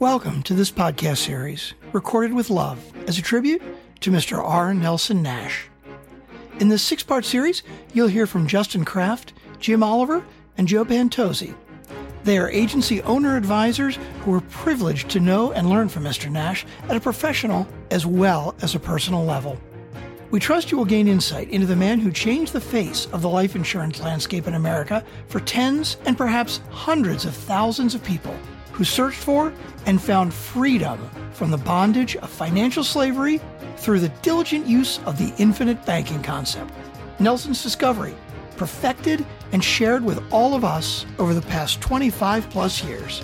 Welcome to this podcast series, recorded with love as a tribute to Mr. R. Nelson Nash. In this six part series, you'll hear from Justin Kraft, Jim Oliver, and Joe Pantozzi. They are agency owner advisors who were privileged to know and learn from Mr. Nash at a professional as well as a personal level. We trust you will gain insight into the man who changed the face of the life insurance landscape in America for tens and perhaps hundreds of thousands of people who searched for and found freedom from the bondage of financial slavery through the diligent use of the infinite banking concept. Nelson's discovery, perfected and shared with all of us over the past 25 plus years.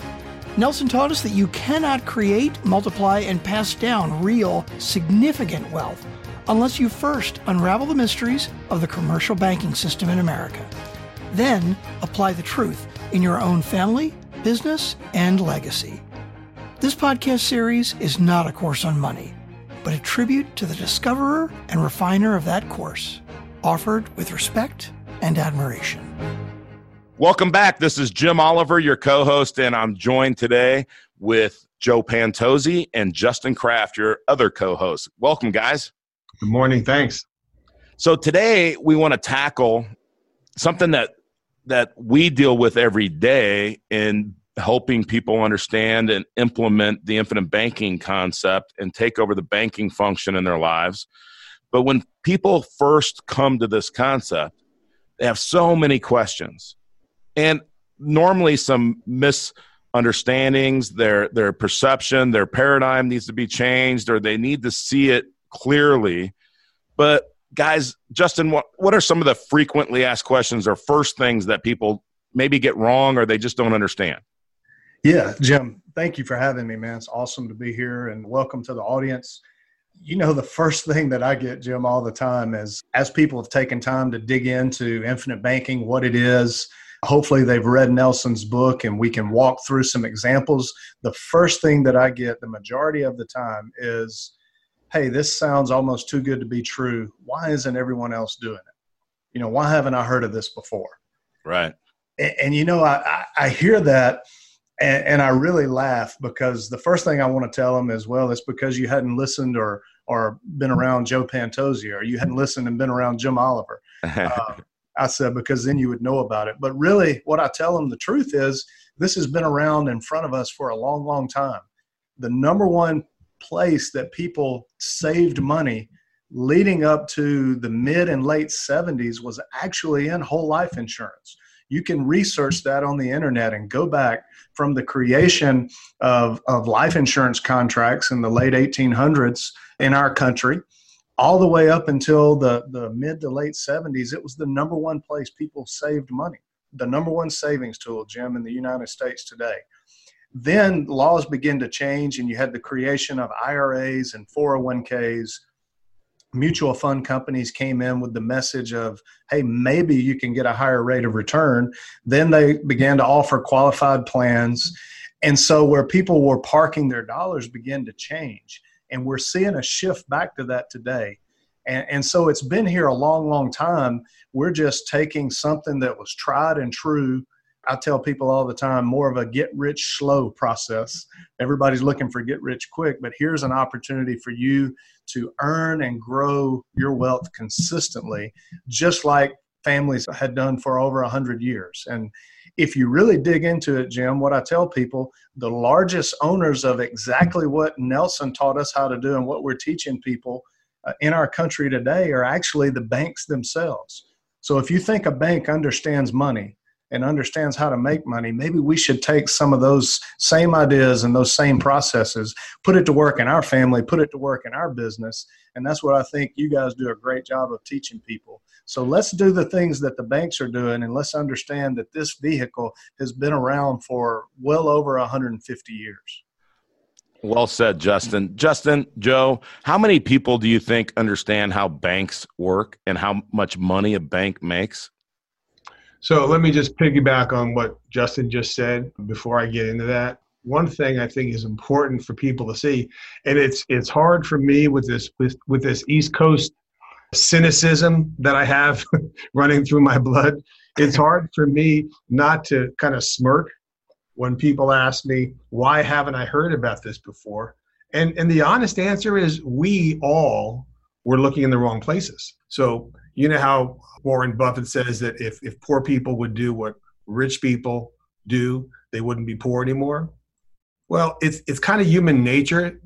Nelson taught us that you cannot create, multiply, and pass down real, significant wealth unless you first unravel the mysteries of the commercial banking system in America. Then apply the truth in your own family business, and legacy. This podcast series is not a course on money, but a tribute to the discoverer and refiner of that course, offered with respect and admiration. Welcome back. This is Jim Oliver, your co host, and I'm joined today with Joe Pantozzi and Justin Kraft, your other co host. Welcome, guys. Good morning. Thanks. So, today we want to tackle something that that we deal with every day in helping people understand and implement the infinite banking concept and take over the banking function in their lives. But when people first come to this concept, they have so many questions. And normally some misunderstandings, their their perception, their paradigm needs to be changed or they need to see it clearly. But guys, Justin, what, what are some of the frequently asked questions or first things that people maybe get wrong or they just don't understand? Yeah, Jim, thank you for having me, man. It's awesome to be here and welcome to the audience. You know, the first thing that I get, Jim, all the time is as people have taken time to dig into infinite banking, what it is, hopefully they've read Nelson's book and we can walk through some examples. The first thing that I get the majority of the time is, hey, this sounds almost too good to be true. Why isn't everyone else doing it? You know, why haven't I heard of this before? Right. And, and you know, I, I, I hear that and, and, I really laugh because the first thing I want to tell them is, well, it's because you hadn't listened or or been around Joe Pantozzi or you hadn't listened and been around Jim Oliver. Uh, I said because then you would know about it. But really, what I tell them the truth is, this has been around in front of us for a long, long time. The number one place that people saved money leading up to the mid and late 70s was actually in whole life insurance. You can research that on the internet and go back from the creation of, of life insurance contracts in the late 1800s in our country all the way up until the, the mid to late 70s. It was the number one place people saved money, the number one savings tool, Jim, in the United States today then laws begin to change and you had the creation of IRAs and 401ks mutual fund companies came in with the message of hey maybe you can get a higher rate of return. Then they began to offer qualified plans. And so where people were parking their dollars began to change. And we're seeing a shift back to that today. And, and so it's been here a long long time. We're just taking something that was tried and true I tell people all the time more of a get rich slow process. Everybody's looking for get rich quick, but here's an opportunity for you to earn and grow your wealth consistently, just like families had done for over 100 years. And if you really dig into it, Jim, what I tell people, the largest owners of exactly what Nelson taught us how to do and what we're teaching people uh, in our country today are actually the banks themselves. So if you think a bank understands money, and understands how to make money, maybe we should take some of those same ideas and those same processes, put it to work in our family, put it to work in our business. And that's what I think you guys do a great job of teaching people. So let's do the things that the banks are doing and let's understand that this vehicle has been around for well over 150 years. Well said, Justin. Justin, Joe, how many people do you think understand how banks work and how much money a bank makes? So let me just piggyback on what Justin just said before I get into that. One thing I think is important for people to see, and it's it's hard for me with this with, with this East Coast cynicism that I have running through my blood. It's hard for me not to kind of smirk when people ask me, why haven't I heard about this before? And, and the honest answer is we all were looking in the wrong places. So, you know how Warren Buffett says that if, if poor people would do what rich people do, they wouldn't be poor anymore? Well, it's, it's kind of human nature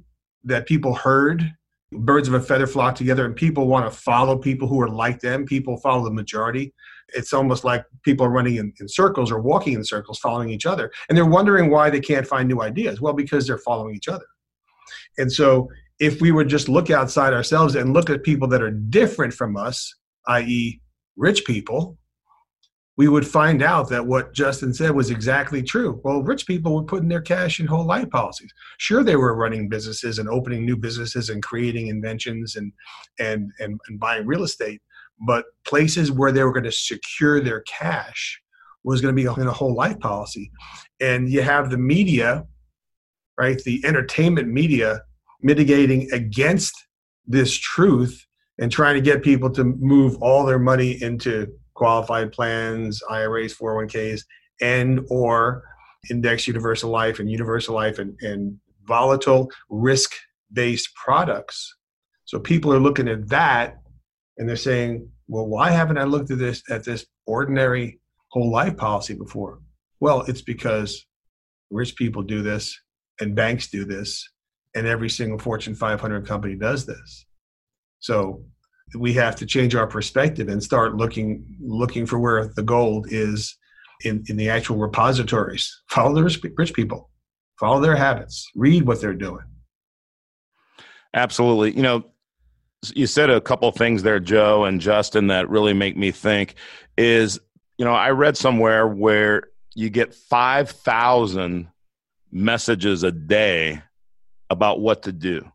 that people herd birds of a feather flock together and people want to follow people who are like them. People follow the majority. It's almost like people are running in, in, circles or walking in circles following each other. And they're wondering why they can't find new ideas. Well because they're following each other. And so if we would just look outside ourselves and look at people that are different from us i.e rich people we would find out that what Justin said was exactly true. Well, rich people were putting their cash in whole life policies. Sure, they were running businesses and opening new businesses and creating inventions and and and, and buying real estate, but places where they were going to secure their cash was going to be in a whole life policy. And you have the media, right? The entertainment media mitigating against this truth and trying to get people to move all their money into qualified plans, IRAs, 401ks, and or index universal life and universal life and, and volatile risk-based products. So people are looking at that and they're saying, well, why haven't I looked at this at this ordinary whole life policy before? Well, it's because rich people do this and banks do this and every single Fortune 500 company does this. So we have to change our perspective and start looking looking for where the gold is in, in the actual repositories. Follow the rich, people, follow their habits, read what they're doing. Absolutely. You know, you said a couple things there, Joe and Justin, that really make me think. Is you know, I read somewhere where you get five thousand messages a day about what to do,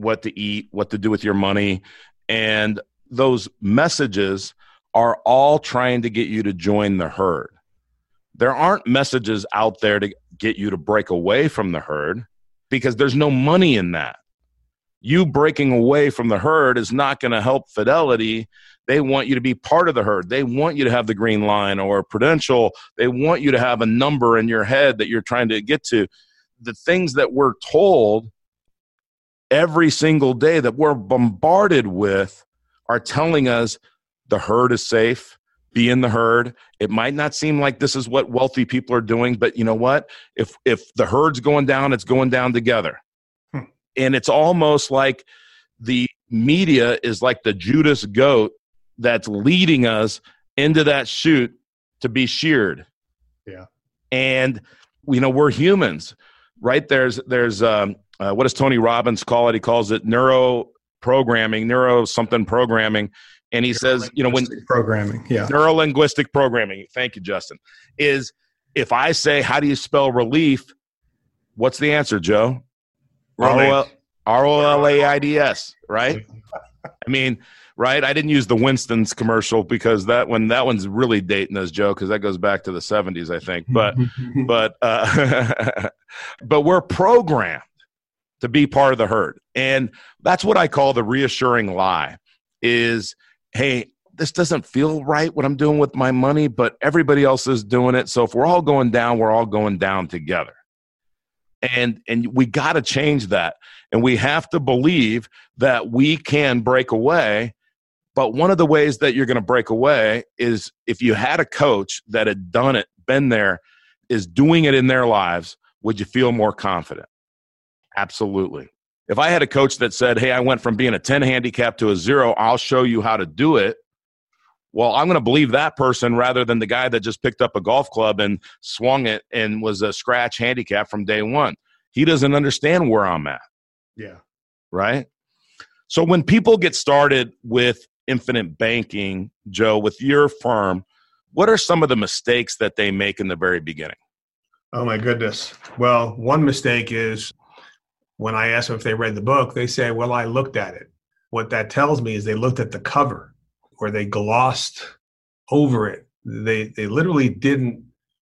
what to eat, what to do with your money, and those messages are all trying to get you to join the herd. There aren't messages out there to get you to break away from the herd because there's no money in that. You breaking away from the herd is not going to help Fidelity. They want you to be part of the herd. They want you to have the green line or Prudential. They want you to have a number in your head that you're trying to get to. The things that we're told every single day that we're bombarded with are telling us the herd is safe be in the herd. It might not seem like this is what wealthy people are doing but you know what? If if the herd's going down it's going down together. Hmm. and it's almost like the media is like the judas goat that's leading us into that chute to be sheared. Yeah. And you know we're humans right? There's there's um uh, what does Tony Robbins call it? He calls it neuro programming, neuro something programming. And he says, you know, when programming, yeah, neuro linguistic programming. Thank you, Justin. Is if I say, how do you spell relief? What's the answer, Joe? R O L A I D S, right? I mean, right? I didn't use the Winston's commercial because that one that one's really dating us, Joe, because that goes back to the '70s, I think. But but uh, but we're programmed to be part of the herd. And that's what I call the reassuring lie is, hey, this doesn't feel right what I'm doing with my money, but everybody else is doing it. So if we're all going down, we're all going down together. And and we got to change that. And we have to believe that we can break away. But one of the ways that you're going to break away is if you had a coach that had done it, been there, is doing it in their lives, would you feel more confident? Absolutely. If I had a coach that said, Hey, I went from being a 10 handicap to a zero, I'll show you how to do it. Well, I'm going to believe that person rather than the guy that just picked up a golf club and swung it and was a scratch handicap from day one. He doesn't understand where I'm at. Yeah. Right. So when people get started with infinite banking, Joe, with your firm, what are some of the mistakes that they make in the very beginning? Oh, my goodness. Well, one mistake is when I ask them if they read the book, they say, Well, I looked at it. What that tells me is they looked at the cover or they glossed over it. They, they literally didn't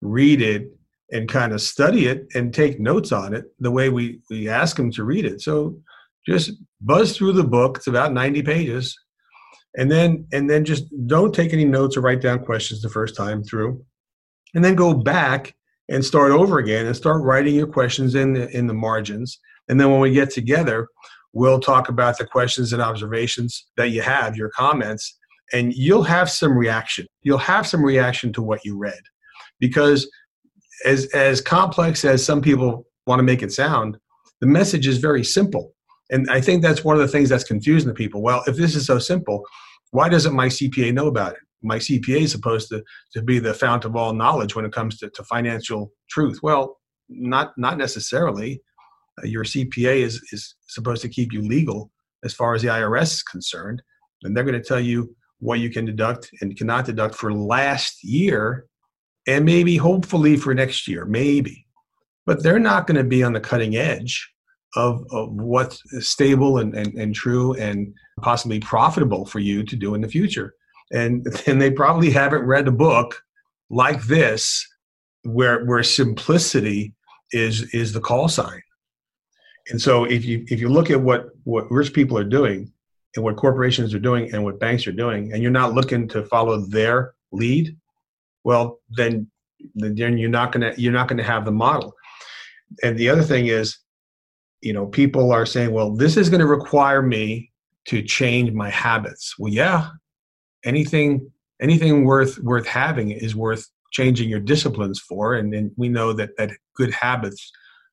read it and kind of study it and take notes on it the way we, we ask them to read it. So just buzz through the book. It's about 90 pages. And then and then just don't take any notes or write down questions the first time through. And then go back and start over again and start writing your questions in the, in the margins. And then when we get together, we'll talk about the questions and observations that you have, your comments, and you'll have some reaction. You'll have some reaction to what you read because as as complex as some people want to make it sound, the message is very simple. And I think that's one of the things that's confusing to people. Well, if this is so simple, why doesn't my CPA know about it? My CPA is supposed to, to be the fount of all knowledge when it comes to, to financial truth. Well, not not necessarily. Your CPA is, is supposed to keep you legal as far as the IRS is concerned. And they're going to tell you what you can deduct and cannot deduct for last year and maybe hopefully for next year, maybe. But they're not going to be on the cutting edge of, of what's stable and, and, and true and possibly profitable for you to do in the future. And, and they probably haven't read a book like this where, where simplicity is, is the call sign. And so if you, if you look at what, what rich people are doing and what corporations are doing and what banks are doing, and you're not looking to follow their lead, well, then, then you're not going to, you're not to have the model. And the other thing is you know people are saying well this is going to require me to change my habits well yeah anything anything worth worth having is worth changing your disciplines for and, and we know that that good habits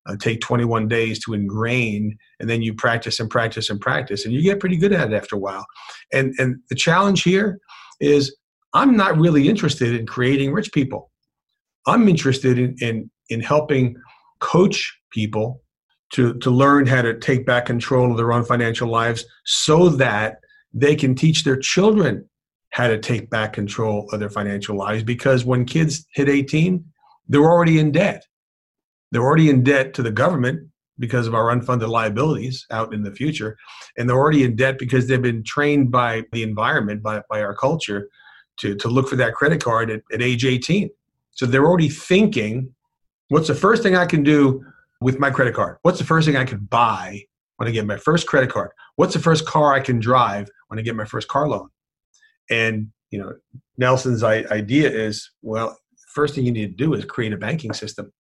uh, take 21 days to ingrain and then you practice and practice and practice and you get pretty good at it after a while. And and the challenge here is i'm not really interested in creating rich people. I'm interested in in, in helping coach people to, to learn how to take back control of their own financial lives so that they can teach their children how to take back control of their financial lives because when kids hit 18 they're already in debt they're already in debt to the government because of our unfunded liabilities out in the future and they're already in debt because they've been trained by the environment by, by our culture to, to look for that credit card at, at age 18 so they're already thinking what's the first thing i can do with my credit card? What's the first thing I can buy when I get my first credit card? What's the first car I can drive when I get my first car loan? And you know, Nelson's idea is well, first thing you need to do is create a banking system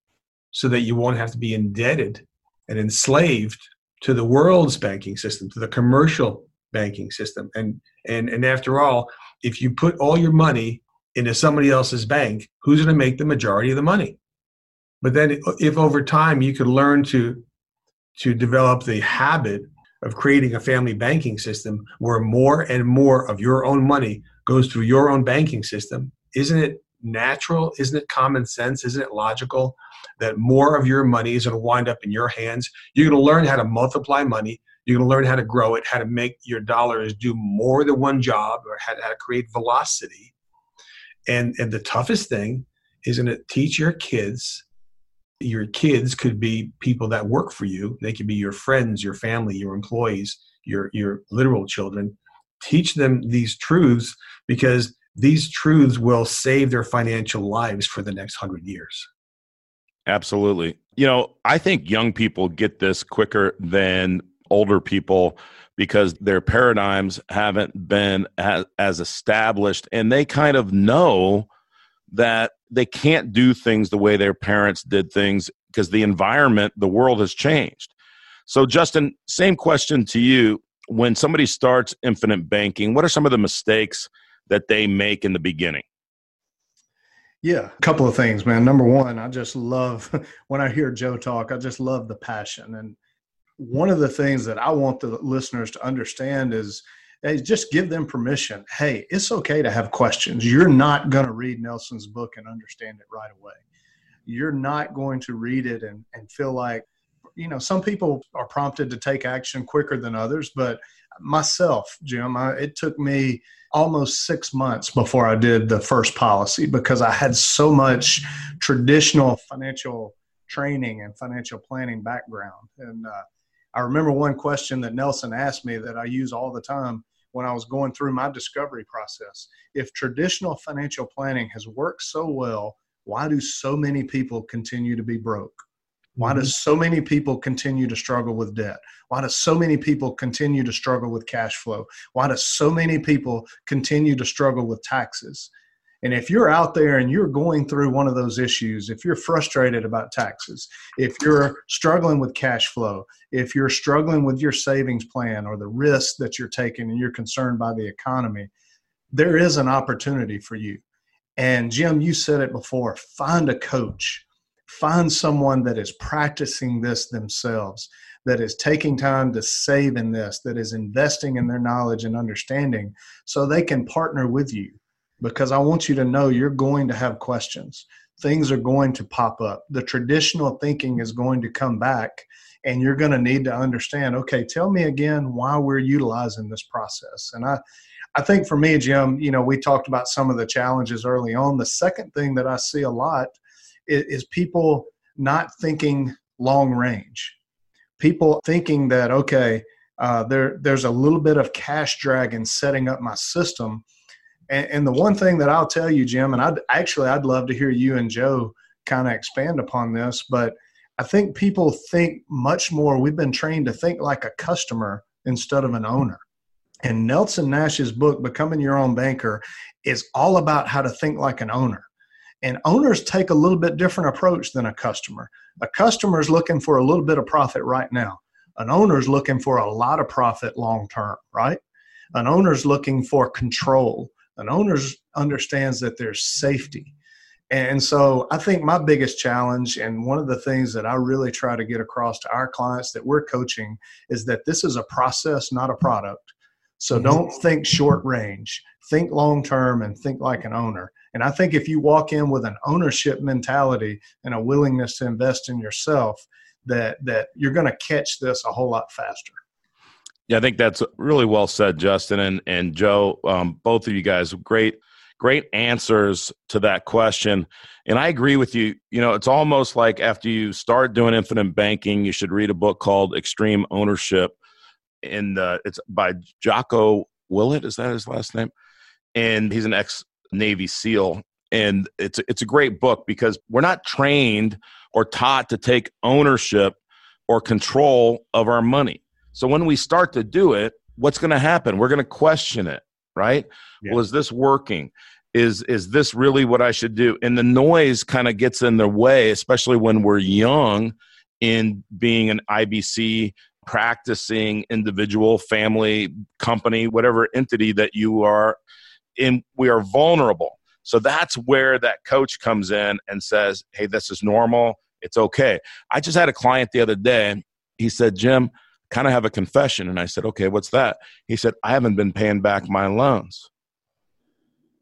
so that you won't have to be indebted and enslaved to the world's banking system, to the commercial banking system. And and and after all, if you put all your money into somebody else's bank, who's going to make the majority of the money? But then, if over time you could learn to to develop the habit of creating a family banking system where more and more of your own money goes through your own banking system, isn't it natural? Isn't it common sense? Isn't it logical that more of your money is going to wind up in your hands? You're going to learn how to multiply money. You're going to learn how to grow it, how to make your dollars do more than one job, or how to, create velocity. And, and the toughest thing is going to teach your kids your kids could be people that work for you they could be your friends your family your employees your your literal children teach them these truths because these truths will save their financial lives for the next 100 years absolutely you know i think young people get this quicker than older people because their paradigms haven't been as, as established and they kind of know that they can't do things the way their parents did things because the environment, the world has changed. So, Justin, same question to you. When somebody starts infinite banking, what are some of the mistakes that they make in the beginning? Yeah, a couple of things, man. Number one, I just love when I hear Joe talk, I just love the passion. And one of the things that I want the listeners to understand is hey, just give them permission. Hey, it's okay to have questions. You're not going to read Nelson's book and understand it right away. You're not going to read it and, and feel like, you know, some people are prompted to take action quicker than others, but myself, Jim, I, it took me almost six months before I did the first policy because I had so much traditional financial training and financial planning background. And uh, I remember one question that Nelson asked me that I use all the time when I was going through my discovery process. If traditional financial planning has worked so well, why do so many people continue to be broke? Why mm-hmm. does so many people continue to struggle with debt? Why do so many people continue to struggle with cash flow? Why do so many people continue to struggle with taxes? And if you're out there and you're going through one of those issues, if you're frustrated about taxes, if you're struggling with cash flow, if you're struggling with your savings plan or the risk that you're taking and you're concerned by the economy, there is an opportunity for you. And Jim, you said it before find a coach, find someone that is practicing this themselves, that is taking time to save in this, that is investing in their knowledge and understanding so they can partner with you. Because I want you to know you're going to have questions. Things are going to pop up. The traditional thinking is going to come back, and you're going to need to understand okay, tell me again why we're utilizing this process. And I, I think for me, Jim, you know, we talked about some of the challenges early on. The second thing that I see a lot is, is people not thinking long range. People thinking that okay, uh, there there's a little bit of cash drag in setting up my system. And, and the one thing that I'll tell you, Jim, and I'd actually I'd love to hear you and Joe kind of expand upon this, but I think people think much more. We've been trained to think like a customer instead of an owner. And Nelson Nash's book, Becoming Your Own Banker, is all about how to think like an owner. And owners take a little bit different approach than a customer. A customer is looking for a little bit of profit right now. An owner is looking for a lot of profit long term, right? An owner is looking for control. An owner understands that there's safety. And so I think my biggest challenge, and one of the things that I really try to get across to our clients that we're coaching, is that this is a process, not a product. So mm-hmm. don't think short range, think long term and think like an owner. And I think if you walk in with an ownership mentality and a willingness to invest in yourself, that that you're going to catch this a whole lot faster. Yeah, I think that's really well said, Justin and and Joe. Um, both of you guys, great great answers to that question. And I agree with you. You know, it's almost like after you start doing infinite banking, you should read a book called Extreme Ownership and uh, it's by Jocko Willink. Is that his last name? And he's an ex Navy SEAL, and it's it's a great book because we're not trained or taught to take ownership or control of our money. So when we start to do it, what's going to happen? We're going to question it, right? Yeah. Well, is this working? Is is this really what I should do? And the noise kind of gets in the way, especially when we're young in being an IBC practicing individual, family, company, whatever entity that you are in, we are vulnerable. So that's where that coach comes in and says, Hey, this is normal. It's okay. I just had a client the other day. He said, Jim, kind of have a confession. And I said, Okay, what's that? He said, I haven't been paying back my loans.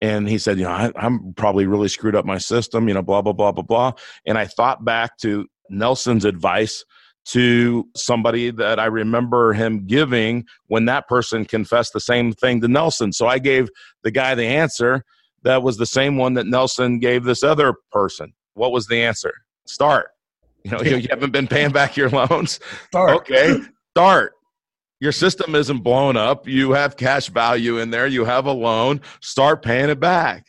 And he said, You know, I, I'm probably really screwed up my system, you know, blah, blah, blah, blah, blah. And I thought back to Nelson's advice to somebody that I remember him giving when that person confessed the same thing to Nelson. So I gave the guy the answer that was the same one that Nelson gave this other person. What was the answer? Start. You know, you haven't been paying back your loans. Start. Okay, start. Your system isn't blown up. You have cash value in there. You have a loan. Start paying it back.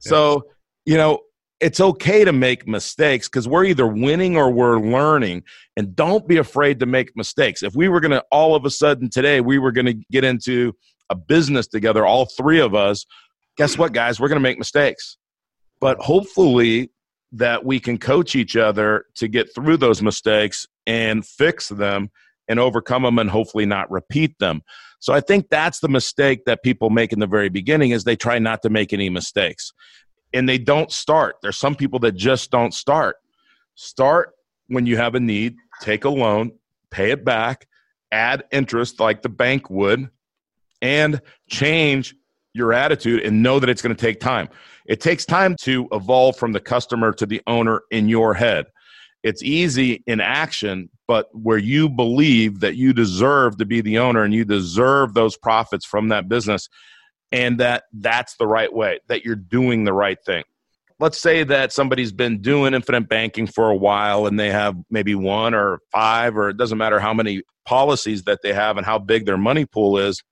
So, you know, it's okay to make mistakes because we're either winning or we're learning. And don't be afraid to make mistakes. If we were going to all of a sudden today, we were going to get into a business together, all three of us, guess what, guys? We're going to make mistakes. But hopefully, that we can coach each other to get through those mistakes and fix them and overcome them and hopefully not repeat them. So I think that's the mistake that people make in the very beginning is they try not to make any mistakes and they don't start. There's some people that just don't start. Start when you have a need, take a loan, pay it back, add interest like the bank would, and change your attitude and know that it's going to take time. It takes time to evolve from the customer to the owner in your head. It's easy in action, but where you believe that you deserve to be the owner and you deserve those profits from that business, and that that's the right way, that you're doing the right thing. Let's say that somebody's been doing infinite banking for a while and they have maybe one or five, or it doesn't matter how many policies that they have and how big their money pool is.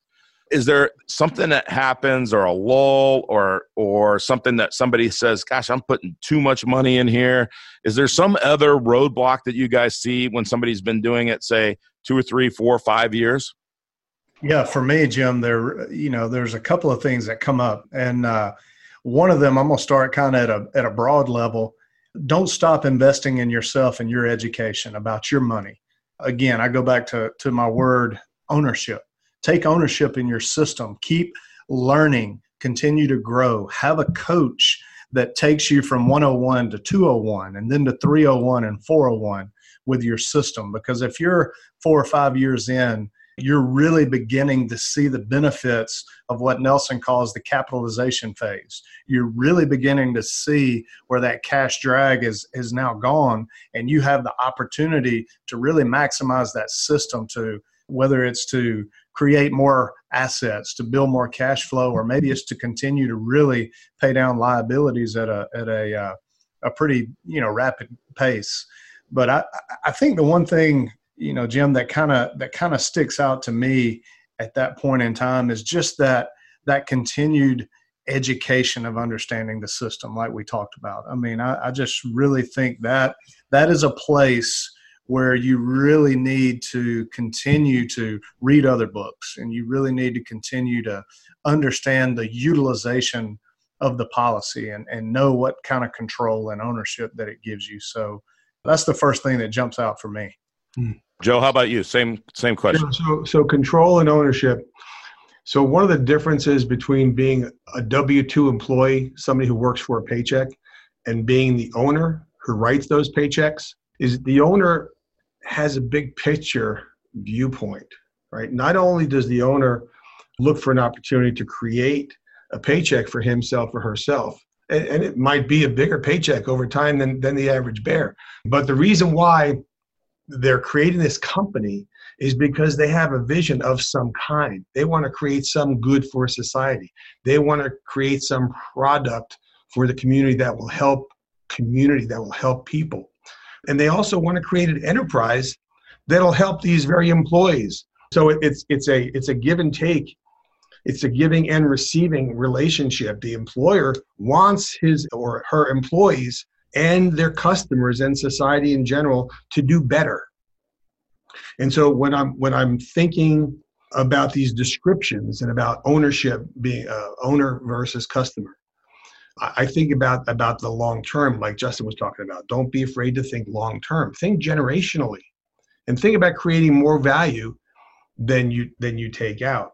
Is there something that happens or a lull or or something that somebody says, gosh, I'm putting too much money in here? Is there some other roadblock that you guys see when somebody's been doing it, say, two or three, four, five years? Yeah, for me, Jim, there you know there's a couple of things that come up, and uh, One of them, I'm going to start kind of at a, at a broad level. Don't stop investing in yourself and your education about your money. Again, I go back to, to my word ownership. Take ownership in your system. Keep learning, continue to grow. Have a coach that takes you from 101 to 201 and then to 301 and 401 with your system. Because if you're four or five years in, you're really beginning to see the benefits of what Nelson calls the capitalization phase. You're really beginning to see where that cash drag is, is now gone, and you have the opportunity to really maximize that system to whether it's to create more assets, to build more cash flow, or maybe it's to continue to really pay down liabilities at a at a uh, a pretty you know rapid pace. But I I think the one thing you know Jim that kind of that kind of sticks out to me at that point in time is just that that continued education of understanding the system like we talked about i mean I, I, just really think that that is a place where you really need to continue to read other books and you really need to continue to understand the utilization of the policy and, and know what kind of control and ownership that it gives you. So that's the first thing that jumps out for me. Hmm. Joe, how about you? Same same question. So so control and ownership. So one of the differences between being a W two employee, somebody who works for a paycheck, and being the owner who writes those paychecks is the owner has a big picture viewpoint, right? Not only does the owner look for an opportunity to create a paycheck for himself or herself, and, and it might be a bigger paycheck over time than, than the average bear. But the reason why they're creating this company is because they have a vision of some kind. They want to create some good for society. They want to create some product for the community that will help community that will help people. And they also want to create an enterprise that'll help these very employees. So it's it's a it's a give and take. It's a giving and receiving relationship. The employer wants his or her employees and their customers and society in general to do better. And so when I'm when I'm thinking about these descriptions and about ownership being uh, owner versus customer, I think about about the long term, like Justin was talking about. Don't be afraid to think long term. Think generationally, and think about creating more value than you than you take out.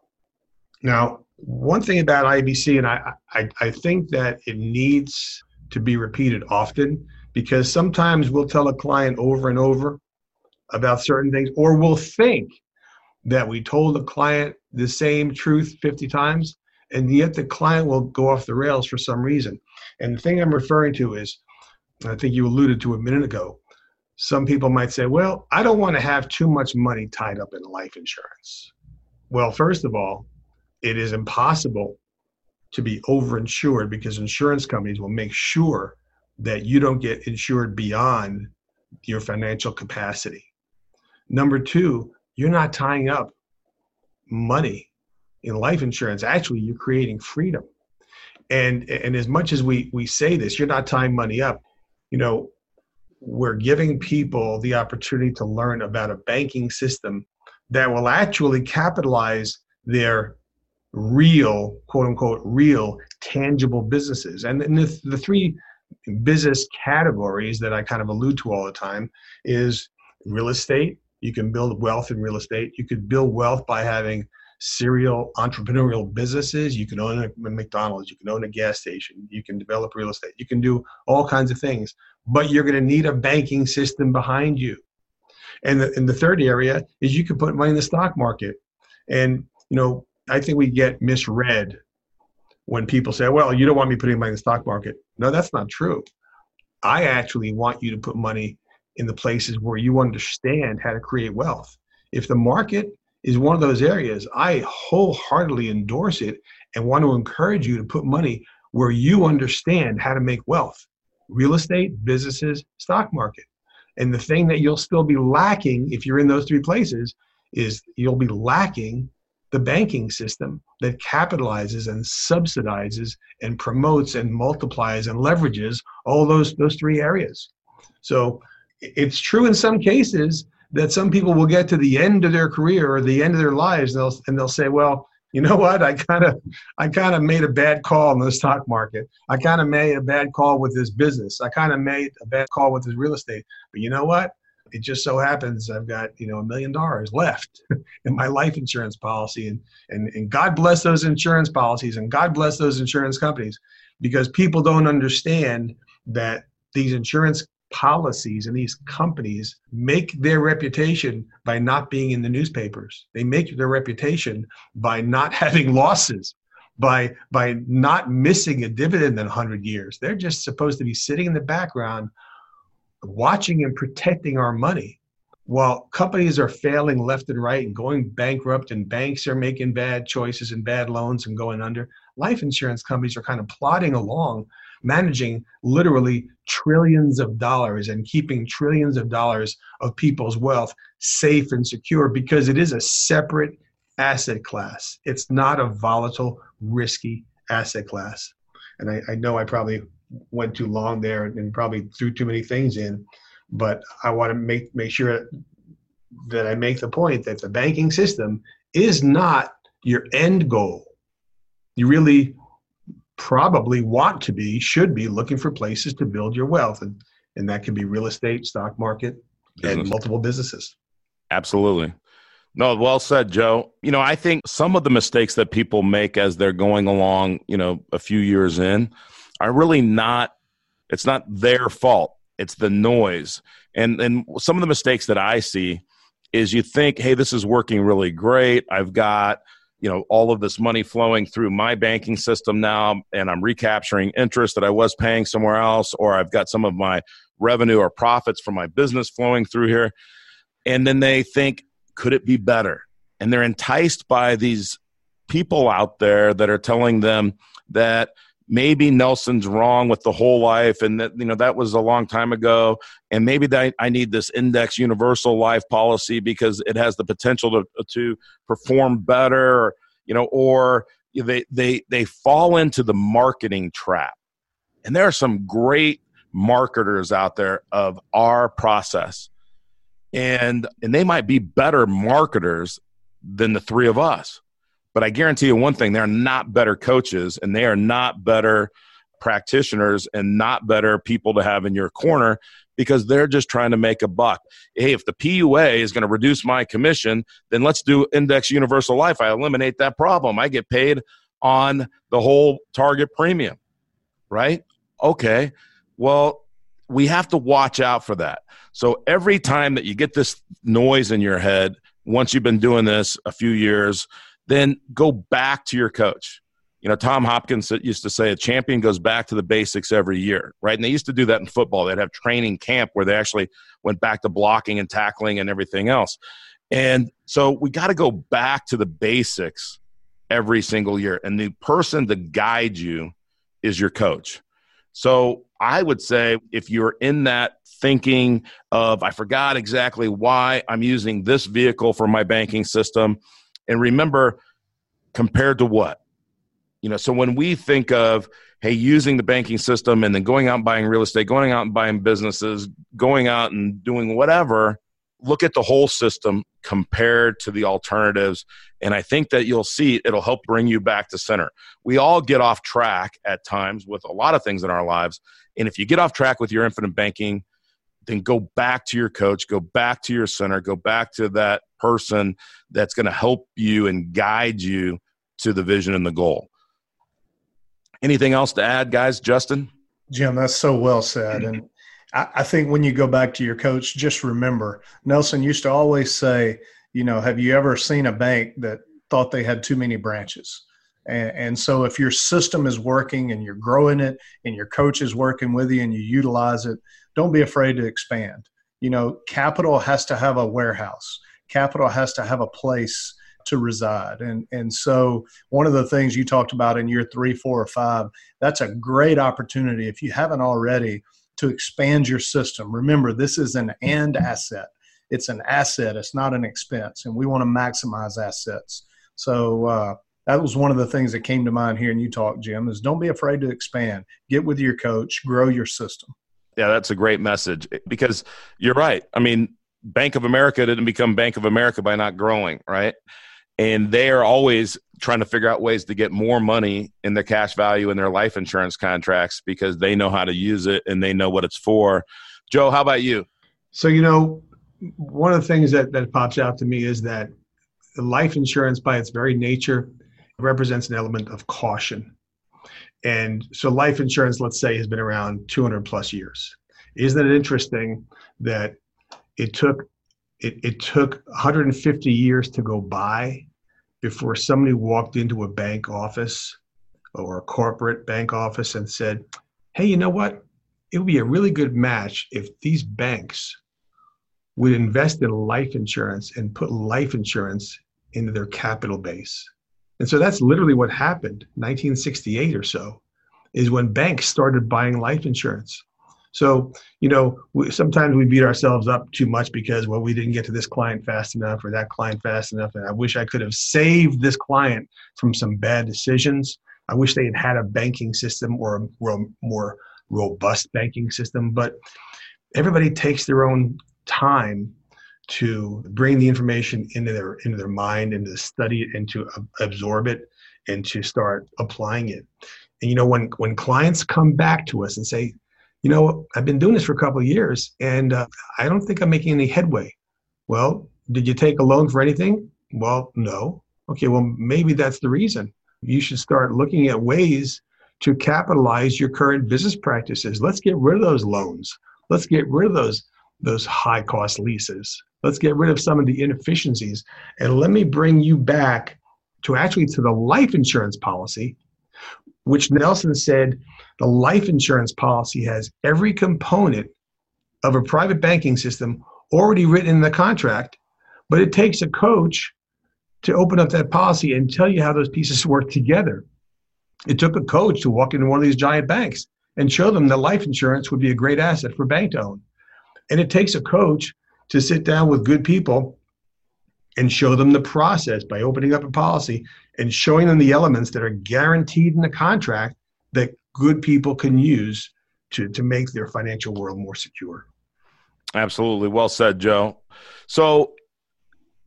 Now, one thing about IBC, and I, I, I think that it needs to be repeated often because sometimes we'll tell a client over and over about certain things, or we'll think that we told the client the same truth 50 times and yet the client will go off the rails for some reason. And the thing I'm referring to is, I think you alluded to a minute ago, some people might say, well, I don't want to have too much money tied up in life insurance. Well, first of all, it is impossible to be overinsured because insurance companies will make sure that you don't get insured beyond your financial capacity. Number two, you're not tying up money in life insurance, actually you're creating freedom. And and as much as we we say this, you're not tying money up. You know, we're giving people the opportunity to learn about a banking system that will actually capitalize their real quote unquote real tangible businesses. And, the, the three business categories that i kind of allude to all the time is real estate. You can build wealth in real estate. You could build wealth by having serial entrepreneurial businesses. You can own a McDonald's, you can own a gas station, you can develop real estate, you can do all kinds of things, but you're going to need a banking system behind you. And the, and the third area is you can put money in the stock market. And, you know, I think we get misread when people say, well, you don't want me putting money in the stock market. No, that's not true. I actually want you to put money in the places where you understand how to create wealth. If the market is one of those areas I wholeheartedly endorse it and want to encourage you to put money where you understand how to make wealth real estate, businesses, stock market. And the thing that you'll still be lacking if you're in those three places is you'll be lacking the banking system that capitalizes and subsidizes and promotes and multiplies and leverages all those those three areas. So it's true in some cases that some people will get to the end of their career or the end of their lives and they'll, and they'll say, well, you know what? I kind of, I kind of made a bad call in the stock market. I kind of made a bad call with this business. I kind of made a bad call with this real estate. But you know what? It just so happens I've got you know a million dollars left in my life insurance policy, and and and God bless those insurance policies, and God bless those insurance companies, because people don't understand that these insurance policies and these companies make their reputation by not being in the newspapers. They make their reputation by not having losses, by by not missing a dividend in 100 years. They're just supposed to be sitting in the background watching and protecting our money. While companies are failing left and right and going bankrupt and banks are making bad choices and bad loans and going under, life insurance companies are kind of plodding along managing literally trillions of dollars and keeping trillions of dollars of people's wealth safe and secure because it is a separate asset class. It's not a volatile, risky asset class. And I, I know I probably went too long there and probably threw too many things in, but I want to make make sure that I make the point that the banking system is not your end goal. You really probably want to be, should be looking for places to build your wealth. And, and that can be real estate, stock market, Business. and multiple businesses. Absolutely. No, well said, Joe. You know, I think some of the mistakes that people make as they're going along, you know, a few years in are really not, it's not their fault. It's the noise. And, and some of the mistakes that I see is you think, hey, this is working really great. I've got, you know all of this money flowing through my banking system now and i'm recapturing interest that i was paying somewhere else or i've got some of my revenue or profits from my business flowing through here and then they think could it be better and they're enticed by these people out there that are telling them that maybe Nelson's wrong with the whole life and that you know that was a long time ago. And maybe that I need this index universal life policy because it has the potential to to perform better you know or they they they fall into the marketing trap. And there are some great marketers out there of our process. And and they might be better marketers than the three of us but I guarantee you one thing: they're not better coaches, and they are not better practitioners, and not better people to have in your corner because they're just trying to make a buck. Hey, if the PUA is going to reduce my commission, then let's do index universal life. I eliminate that problem. I get paid on the whole target premium, right? Okay. Well, we have to watch out for that. So every time that you get this noise in your head, once you've been doing this a few years, then go back to your coach. You know, Tom Hopkins used to say a champion goes back to the basics every year, right? And they used to do that in football. They'd have training camp where they actually went back to blocking and tackling and everything else. And so we got to go back to the basics every single year. And the person to guide you is your coach. So I would say if you're in that thinking of, I forgot exactly why I'm using this vehicle for my banking system, and remember, compared to what? You know, so when we think of, hey, using the banking system and then going out and buying real estate, going out and buying businesses, going out and doing whatever, look at the whole system compared to the alternatives. And I think that you'll see it'll help bring you back to center. We all get off track at times with a lot of things in our lives. And if you get off track with your infinite banking, then go back to your coach, go back to your center, go back to that person that's going to help you and guide you to the vision and the goal. Anything else to add, guys? Justin? Jim, that's so well said. And I, I think when you go back to your coach, just remember Nelson used to always say, you know, have you ever seen a bank that thought they had too many branches? And, and, so if your system is working and you're growing it and your coach is working with you and you utilize it, don't be afraid to expand. You know, capital has to have a warehouse. Capital has to have a place to reside. And and so one of the things you talked about in year three, four, or five, that's a great opportunity if you haven't already to expand your system. Remember, this is an and asset. It's an asset. It's not an expense, and we want to maximize assets. So uh, that was one of the things that came to mind here. And you talk, Jim, is don't be afraid to expand. Get with your coach, grow your system. Yeah, that's a great message because you're right. I mean, Bank of America didn't become Bank of America by not growing, right? and they are always trying to figure out ways to get more money in their cash value in their life insurance contracts because they know how to use it and they know what it's for. Joe, how about you? So, you know, one of the things that, that pops out to me is that life insurance, by its very nature, represents an element of caution. And so, life insurance, let's say, has been around 200 plus years. Isn't it interesting that it took it, it took 150 years to go by before somebody walked into a bank office or a corporate bank office and said, "Hey, you know what? It would be a really good match if these banks would invest in life insurance and put life insurance into their capital base. And so that's literally what happened 1968 or so is when banks started buying life insurance. So, you know, we, sometimes we beat ourselves up too much because, well, we didn't get to this client fast enough or that client fast enough. And I wish I could have saved this client from some bad decisions. I wish they had had a banking system or a more robust banking system. But everybody takes their own time to bring the information into their into their mind and to study it and to absorb it and to start applying it and you know when when clients come back to us and say you know i've been doing this for a couple of years and uh, i don't think i'm making any headway. Well did you take a loan for anything? Well no. Okay well maybe that's the reason. You should start looking at ways to capitalize your current business practices. Let's get rid of those loans. Let's get rid of those those high cost leases. Let's get rid of some of the inefficiencies. And let me bring you back to actually to the life insurance policy, which Nelson said the life insurance policy has every component of a private banking system already written in the contract, but it takes a coach to open up that policy and tell you how those pieces work together. It took a coach to walk into one of these giant banks and show them that life insurance would be a great asset for bank to own. And it takes a coach to sit down with good people and show them the process by opening up a policy and showing them the elements that are guaranteed in the contract that good people can use to, to make their financial world more secure. Absolutely. Well said, Joe. So,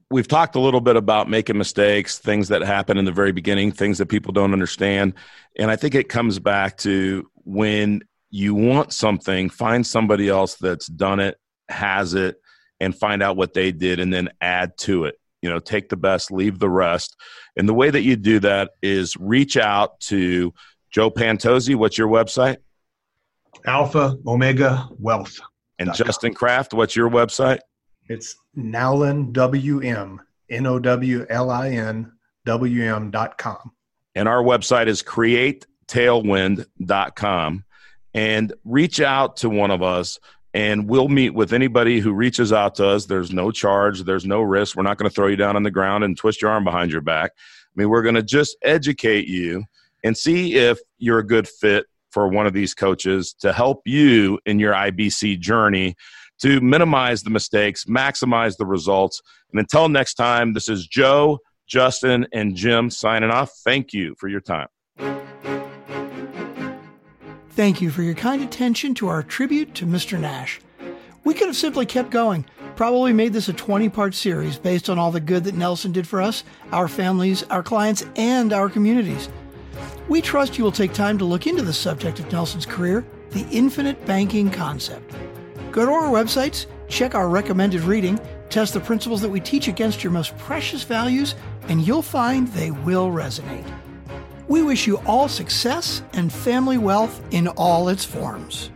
we've talked a little bit about making mistakes, things that happen in the very beginning, things that people don't understand. And I think it comes back to when you want something, find somebody else that's done it, has it, and find out what they did and then add to it. You know, take the best, leave the rest. And the way that you do that is reach out to Joe Pantozzi. What's your website? Alpha Omega Wealth. And Justin Kraft, what's your website? It's Nowlin WM, N O W L I N W M dot com. And our website is createtailwind.com and reach out to one of us and we'll meet with anybody who reaches out to us. There's no charge, there's no risk. We're not going to throw you down on the ground and twist your arm behind your back. I mean, we're going to just educate you and see if you're a good fit for one of these coaches to help you in your IBC journey to minimize the mistakes, maximize the results. And until next time, this is Joe, Justin, and Jim signing off. Thank you for your time. Thank you for your kind attention to our tribute to Mr. Nash. We could have simply kept going, probably made this a 20 part series based on all the good that Nelson did for us, our families, our clients, and our communities. We trust you will take time to look into the subject of Nelson's career, the infinite banking concept. Go to our websites, check our recommended reading, test the principles that we teach against your most precious values, and you'll find they will resonate. We wish you all success and family wealth in all its forms.